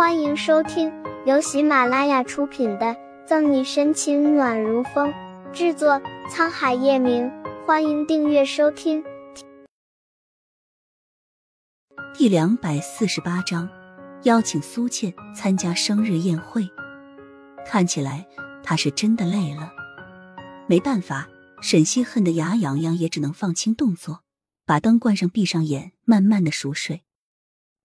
欢迎收听由喜马拉雅出品的《赠你深情暖如风》，制作沧海夜明。欢迎订阅收听。第两百四十八章，邀请苏倩参加生日宴会。看起来他是真的累了，没办法，沈西恨得牙痒痒，也只能放轻动作，把灯关上，闭上眼，慢慢的熟睡。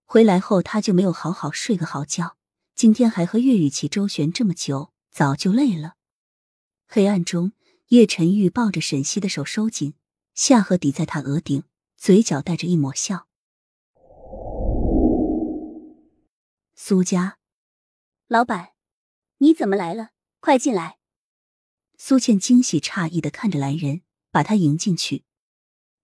回来后，他就没有好好睡个好觉。今天还和岳雨琪周旋这么久，早就累了。黑暗中，叶晨玉抱着沈西的手收紧，下颌抵在他额顶，嘴角带着一抹笑。苏家，老板，你怎么来了？快进来。苏倩惊喜诧异的看着来人，把他迎进去。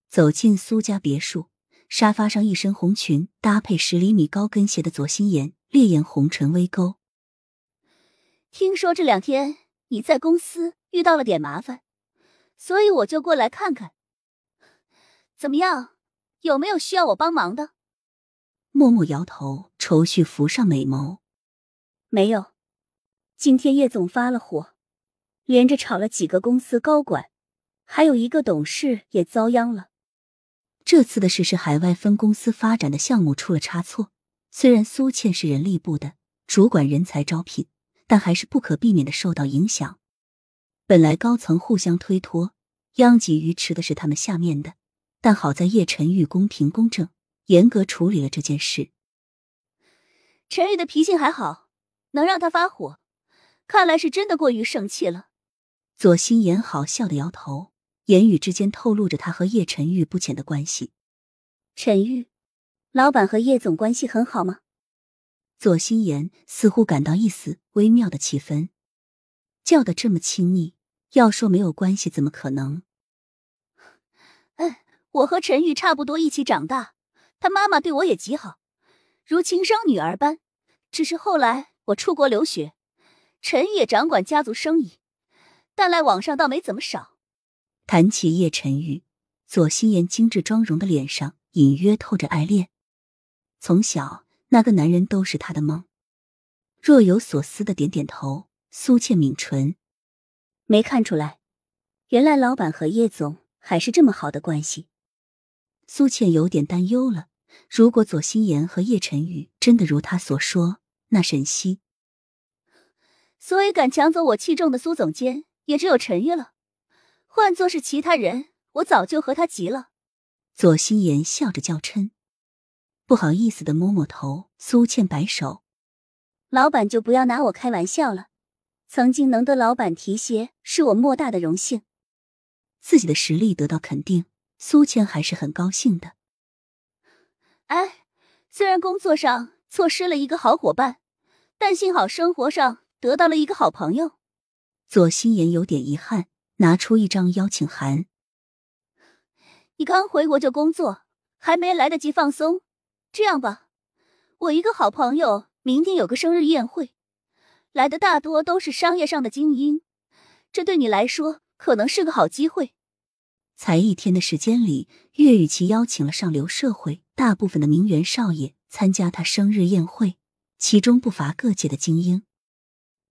走进苏家别墅。沙发上，一身红裙搭配十厘米高跟鞋的左心妍，烈焰红唇微勾。听说这两天你在公司遇到了点麻烦，所以我就过来看看。怎么样，有没有需要我帮忙的？默默摇头，愁绪浮上美眸。没有，今天叶总发了火，连着炒了几个公司高管，还有一个董事也遭殃了。这次的事是海外分公司发展的项目出了差错。虽然苏倩是人力部的主管人才招聘，但还是不可避免的受到影响。本来高层互相推脱，殃及鱼池的是他们下面的，但好在叶晨玉公平公正，严格处理了这件事。陈玉的脾性还好，能让他发火，看来是真的过于生气了。左心言好笑的摇头。言语之间透露着他和叶晨玉不浅的关系。陈玉，老板和叶总关系很好吗？左心言似乎感到一丝微妙的气氛，叫的这么亲密，要说没有关系，怎么可能？哎，我和陈玉差不多一起长大，他妈妈对我也极好，如亲生女儿般。只是后来我出国留学，陈玉也掌管家族生意，但来往上倒没怎么少。谈起叶晨玉，左心言精致妆容的脸上隐约透着爱恋。从小，那个男人都是他的梦。若有所思的点点头。苏倩抿唇，没看出来，原来老板和叶总还是这么好的关系。苏倩有点担忧了。如果左心言和叶晨玉真的如他所说，那沈西，所以敢抢走我器重的苏总监，也只有陈玉了。换做是其他人，我早就和他急了。左心言笑着叫嗔，不好意思的摸摸头。苏倩摆手：“老板就不要拿我开玩笑了。曾经能得老板提携，是我莫大的荣幸。自己的实力得到肯定，苏倩还是很高兴的。哎，虽然工作上错失了一个好伙伴，但幸好生活上得到了一个好朋友。”左心言有点遗憾。拿出一张邀请函。你刚回国就工作，还没来得及放松。这样吧，我一个好朋友明天有个生日宴会，来的大多都是商业上的精英，这对你来说可能是个好机会。才一天的时间里，岳雨琪邀请了上流社会大部分的名媛少爷参加他生日宴会，其中不乏各界的精英。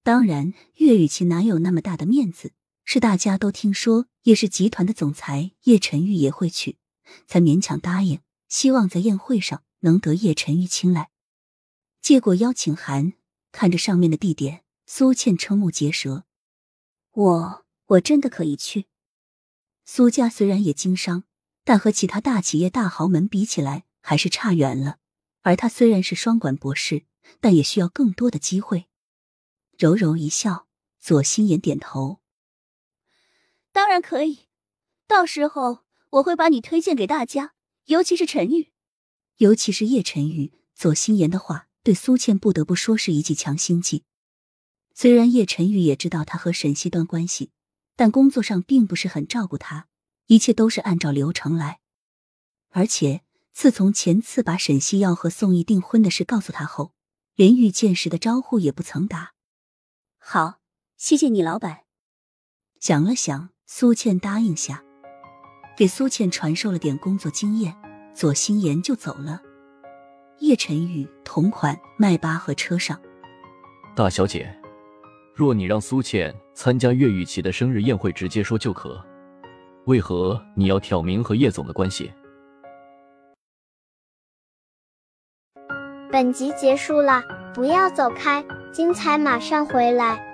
当然，岳雨琪哪有那么大的面子？是大家都听说叶氏集团的总裁叶晨玉也会去，才勉强答应，希望在宴会上能得叶晨玉青睐。接过邀请函，看着上面的地点，苏倩瞠目结舌：“我我真的可以去？”苏家虽然也经商，但和其他大企业大豪门比起来，还是差远了。而他虽然是双管博士，但也需要更多的机会。柔柔一笑，左心言点头。当然可以，到时候我会把你推荐给大家，尤其是陈玉，尤其是叶晨玉。左心言的话对苏倩不得不说是一剂强心剂。虽然叶晨玉也知道他和沈西端关系，但工作上并不是很照顾他，一切都是按照流程来。而且自从前次把沈西要和宋毅订婚的事告诉他后，连遇见时的招呼也不曾打。好，谢谢你，老板。想了想。苏倩答应下，给苏倩传授了点工作经验，左心言就走了。叶晨宇同款迈巴赫车上。大小姐，若你让苏倩参加岳雨琪的生日宴会，直接说就可。为何你要挑明和叶总的关系？本集结束了，不要走开，精彩马上回来。